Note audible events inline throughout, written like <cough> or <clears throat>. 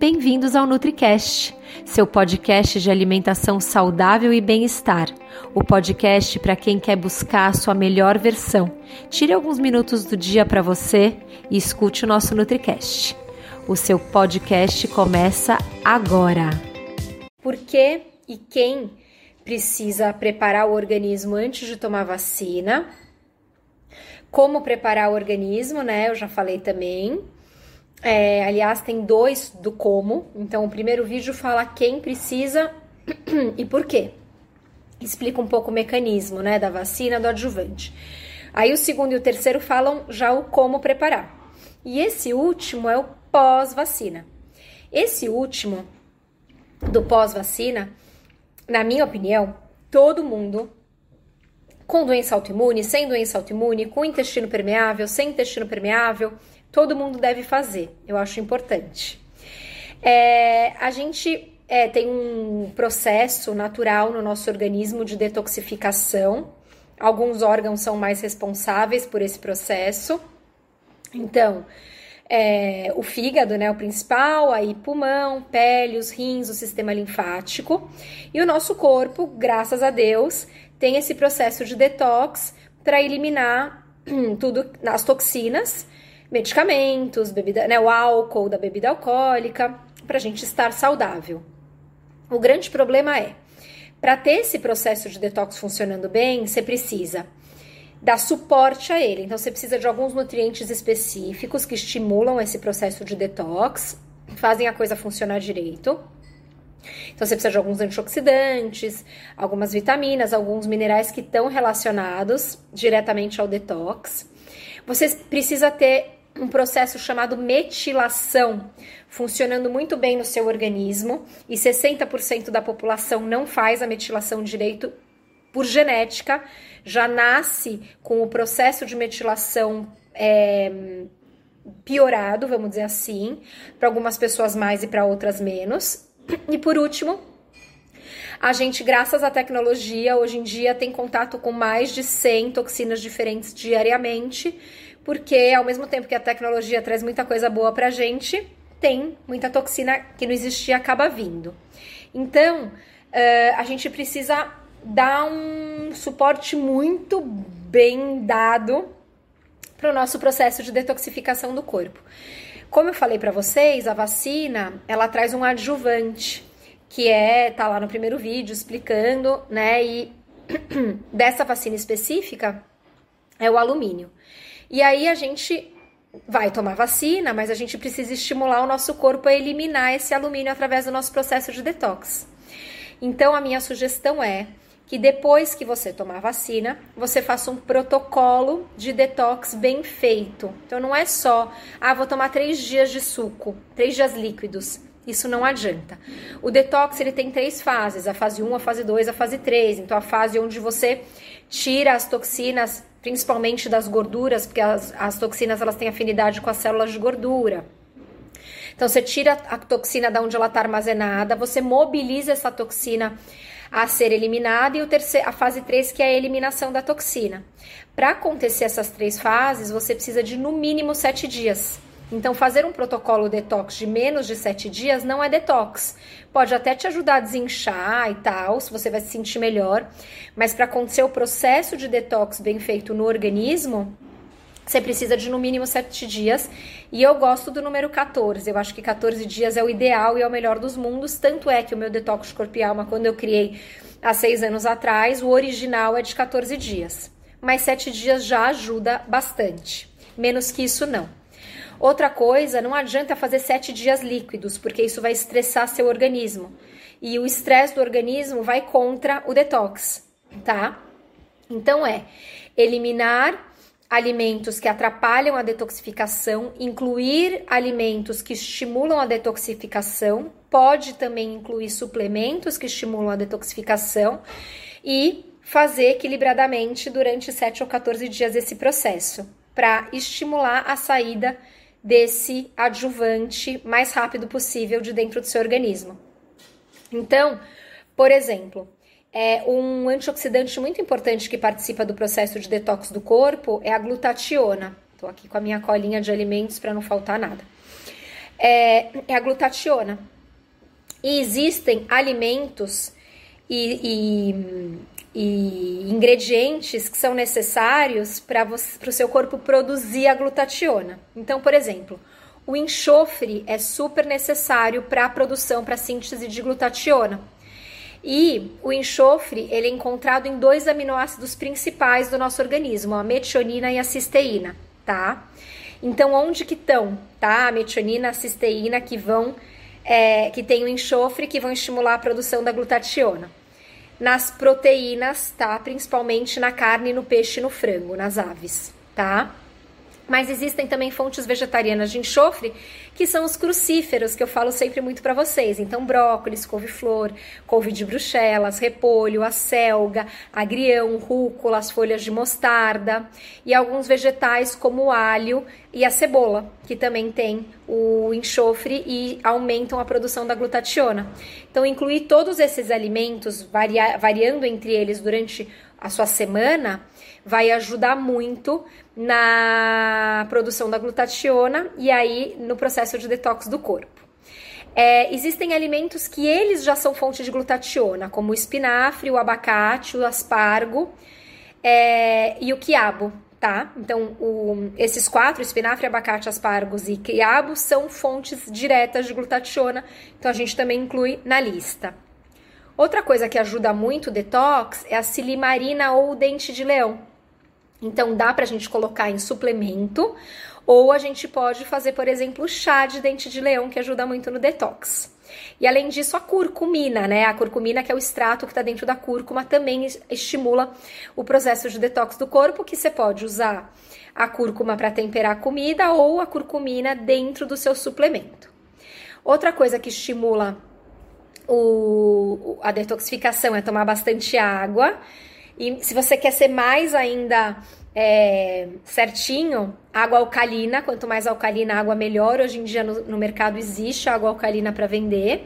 Bem-vindos ao NutriCast, seu podcast de alimentação saudável e bem-estar. O podcast para quem quer buscar a sua melhor versão. Tire alguns minutos do dia para você e escute o nosso NutriCast. O seu podcast começa agora. Por que e quem precisa preparar o organismo antes de tomar vacina? Como preparar o organismo, né? Eu já falei também. É, aliás, tem dois do como. Então, o primeiro vídeo fala quem precisa <clears throat> e por quê. Explica um pouco o mecanismo, né, da vacina, do adjuvante. Aí o segundo e o terceiro falam já o como preparar. E esse último é o pós-vacina. Esse último do pós-vacina, na minha opinião, todo mundo com doença autoimune, sem doença autoimune, com intestino permeável, sem intestino permeável, todo mundo deve fazer. Eu acho importante. É, a gente é, tem um processo natural no nosso organismo de detoxificação. Alguns órgãos são mais responsáveis por esse processo. Então, é, o fígado, né, o principal, aí pulmão, pele, os rins, o sistema linfático. E o nosso corpo, graças a Deus, tem esse processo de detox para eliminar <clears throat> tudo, as toxinas medicamentos, bebida, né, o álcool da bebida alcoólica, para a gente estar saudável. O grande problema é, para ter esse processo de detox funcionando bem, você precisa dar suporte a ele. Então, você precisa de alguns nutrientes específicos que estimulam esse processo de detox, fazem a coisa funcionar direito. Então, você precisa de alguns antioxidantes, algumas vitaminas, alguns minerais que estão relacionados diretamente ao detox. Você precisa ter um processo chamado metilação, funcionando muito bem no seu organismo, e 60% da população não faz a metilação direito por genética, já nasce com o processo de metilação é, piorado, vamos dizer assim, para algumas pessoas mais e para outras menos. E por último, a gente, graças à tecnologia, hoje em dia tem contato com mais de 100 toxinas diferentes diariamente porque ao mesmo tempo que a tecnologia traz muita coisa boa pra gente, tem muita toxina que não existia acaba vindo. Então, uh, a gente precisa dar um suporte muito bem dado para o nosso processo de detoxificação do corpo. Como eu falei para vocês, a vacina ela traz um adjuvante que é tá lá no primeiro vídeo explicando, né? E <clears throat> dessa vacina específica é o alumínio. E aí a gente vai tomar vacina, mas a gente precisa estimular o nosso corpo a eliminar esse alumínio através do nosso processo de detox. Então a minha sugestão é que depois que você tomar vacina, você faça um protocolo de detox bem feito. Então não é só, ah, vou tomar três dias de suco, três dias líquidos. Isso não adianta. O detox ele tem três fases: a fase 1, a fase 2, a fase 3. Então, a fase onde você tira as toxinas principalmente das gorduras, porque as, as toxinas elas têm afinidade com as células de gordura. Então você tira a toxina da onde ela está armazenada, você mobiliza essa toxina a ser eliminada e o terceiro, a fase 3 que é a eliminação da toxina. Para acontecer essas três fases, você precisa de no mínimo sete dias. Então, fazer um protocolo detox de menos de 7 dias não é detox. Pode até te ajudar a desinchar e tal, se você vai se sentir melhor, mas para acontecer o processo de detox bem feito no organismo, você precisa de no mínimo 7 dias. E eu gosto do número 14. Eu acho que 14 dias é o ideal e é o melhor dos mundos. Tanto é que o meu detox corpo e alma, quando eu criei há seis anos atrás, o original é de 14 dias. Mas 7 dias já ajuda bastante. Menos que isso, não. Outra coisa, não adianta fazer sete dias líquidos, porque isso vai estressar seu organismo. E o estresse do organismo vai contra o detox, tá? Então é eliminar alimentos que atrapalham a detoxificação, incluir alimentos que estimulam a detoxificação, pode também incluir suplementos que estimulam a detoxificação e fazer equilibradamente durante 7 ou 14 dias esse processo, para estimular a saída desse adjuvante mais rápido possível de dentro do seu organismo. Então, por exemplo, é um antioxidante muito importante que participa do processo de detox do corpo é a glutationa. Estou aqui com a minha colinha de alimentos para não faltar nada. é, é a glutationa. E existem alimentos e, e, e ingredientes que são necessários para o seu corpo produzir a glutationa. Então, por exemplo, o enxofre é super necessário para a produção, para a síntese de glutationa. E o enxofre ele é encontrado em dois aminoácidos principais do nosso organismo, a metionina e a cisteína, tá? Então, onde que estão, tá? A metionina, a cisteína que vão, é, que tem o enxofre, que vão estimular a produção da glutationa. Nas proteínas, tá? Principalmente na carne, no peixe e no frango, nas aves, tá? Mas existem também fontes vegetarianas de enxofre, que são os crucíferos, que eu falo sempre muito para vocês. Então, brócolis, couve-flor, couve de bruxelas, repolho, acelga, agrião, rúcula, as folhas de mostarda e alguns vegetais como o alho e a cebola, que também tem o enxofre e aumentam a produção da glutationa. Então, incluir todos esses alimentos, varia, variando entre eles durante a sua semana, vai ajudar muito na produção da glutationa e aí no processo de detox do corpo. É, existem alimentos que eles já são fonte de glutationa, como o espinafre, o abacate, o aspargo é, e o quiabo, tá? Então, o, esses quatro, espinafre, abacate, aspargos e quiabo, são fontes diretas de glutationa, então a gente também inclui na lista. Outra coisa que ajuda muito o detox é a silimarina ou o dente de leão. Então dá pra gente colocar em suplemento, ou a gente pode fazer, por exemplo, chá de dente de leão, que ajuda muito no detox. E além disso, a curcumina, né? A curcumina, que é o extrato que está dentro da cúrcuma, também estimula o processo de detox do corpo, que você pode usar a cúrcuma para temperar a comida ou a curcumina dentro do seu suplemento. Outra coisa que estimula o, a detoxificação é tomar bastante água. E se você quer ser mais ainda é, certinho, água alcalina, quanto mais alcalina água melhor. Hoje em dia no, no mercado existe água alcalina para vender,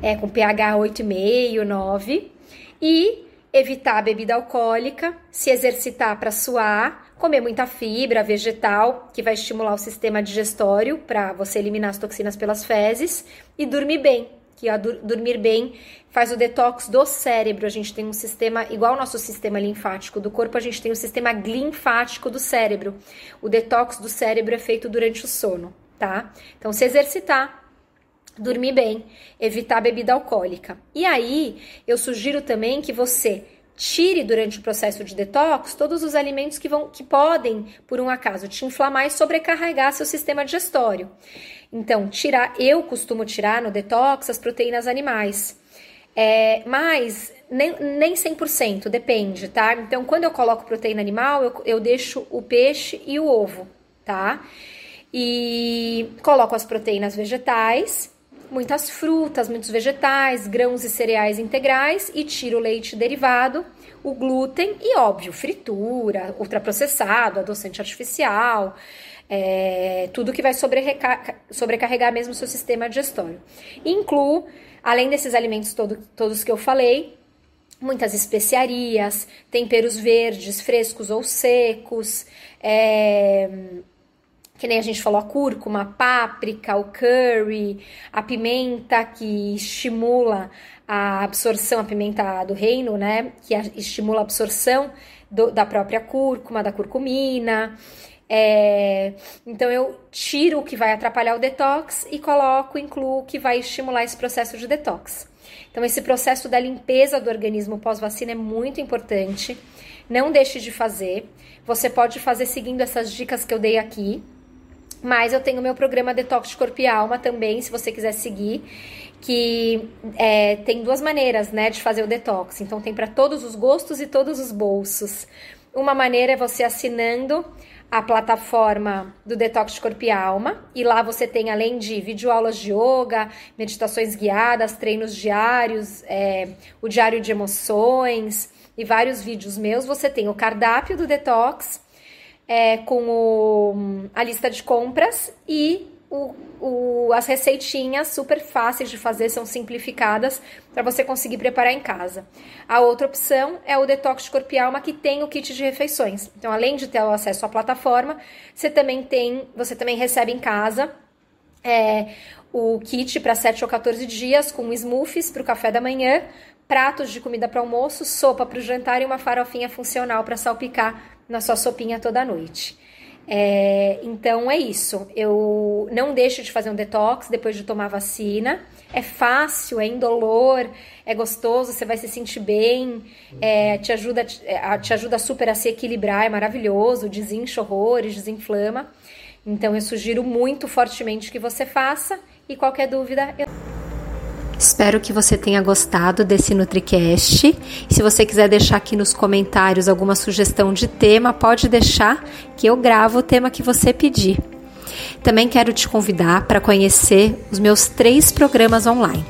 é, com pH 8,5, 9. E evitar a bebida alcoólica, se exercitar para suar, comer muita fibra vegetal, que vai estimular o sistema digestório para você eliminar as toxinas pelas fezes, e dormir bem que a dormir bem faz o detox do cérebro. A gente tem um sistema igual ao nosso sistema linfático do corpo, a gente tem um sistema linfático do cérebro. O detox do cérebro é feito durante o sono, tá? Então, se exercitar, dormir bem, evitar bebida alcoólica. E aí, eu sugiro também que você tire durante o processo de detox todos os alimentos que vão que podem, por um acaso, te inflamar e sobrecarregar seu sistema digestório. Então, tirar, eu costumo tirar no detox as proteínas animais. É, mas nem, nem 100%, depende, tá? Então, quando eu coloco proteína animal, eu, eu deixo o peixe e o ovo, tá? E coloco as proteínas vegetais, muitas frutas, muitos vegetais, grãos e cereais integrais e tiro o leite derivado, o glúten e, óbvio, fritura, ultraprocessado, adoçante artificial, é, tudo que vai sobrecarregar mesmo o seu sistema digestório. Incluo, além desses alimentos todo, todos que eu falei, muitas especiarias, temperos verdes, frescos ou secos, é, que nem a gente falou, a cúrcuma, a páprica, o curry, a pimenta que estimula a absorção, a pimenta do reino, né, que estimula a absorção do, da própria cúrcuma, da curcumina. É, então eu tiro o que vai atrapalhar o detox e coloco, incluo o que vai estimular esse processo de detox. Então esse processo da limpeza do organismo pós-vacina é muito importante. Não deixe de fazer. Você pode fazer seguindo essas dicas que eu dei aqui. Mas eu tenho meu programa Detox de Corpo e Alma também, se você quiser seguir, que é, tem duas maneiras, né, de fazer o detox. Então tem para todos os gostos e todos os bolsos. Uma maneira é você assinando a plataforma do Detox de Corpo e Alma. E lá você tem, além de videoaulas de yoga, meditações guiadas, treinos diários, é, o diário de emoções e vários vídeos meus, você tem o cardápio do Detox é, com o, a lista de compras e o, o, as receitinhas super fáceis de fazer, são simplificadas para você conseguir preparar em casa. A outra opção é o Detox de Corpo e Alma, que tem o kit de refeições. Então, além de ter o acesso à plataforma, você também tem, você também recebe em casa é, o kit para 7 ou 14 dias com smoothies para o café da manhã, pratos de comida para almoço, sopa para o jantar e uma farofinha funcional para salpicar na sua sopinha toda noite. É, então é isso. Eu não deixo de fazer um detox depois de tomar vacina. É fácil, é indolor, é gostoso, você vai se sentir bem, é, te, ajuda, é, te ajuda super a se equilibrar, é maravilhoso, desincha horrores, desinflama. Então eu sugiro muito fortemente que você faça e qualquer dúvida eu Espero que você tenha gostado desse NutriCast. Se você quiser deixar aqui nos comentários alguma sugestão de tema, pode deixar que eu gravo o tema que você pedir. Também quero te convidar para conhecer os meus três programas online.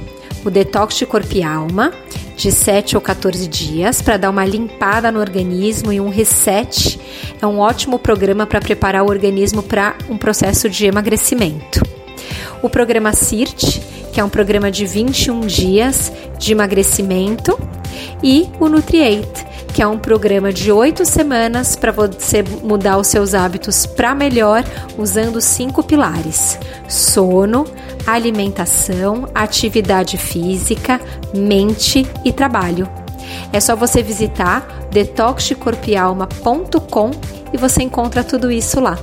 O Detox de Corpo e Alma, de 7 ou 14 dias, para dar uma limpada no organismo e um reset. É um ótimo programa para preparar o organismo para um processo de emagrecimento. O programa CIRT, que é um programa de 21 dias de emagrecimento, e o Nutriate, que é um programa de oito semanas para você mudar os seus hábitos para melhor usando cinco pilares: sono, alimentação, atividade física, mente e trabalho. É só você visitar detoxdecorpialma.com e você encontra tudo isso lá.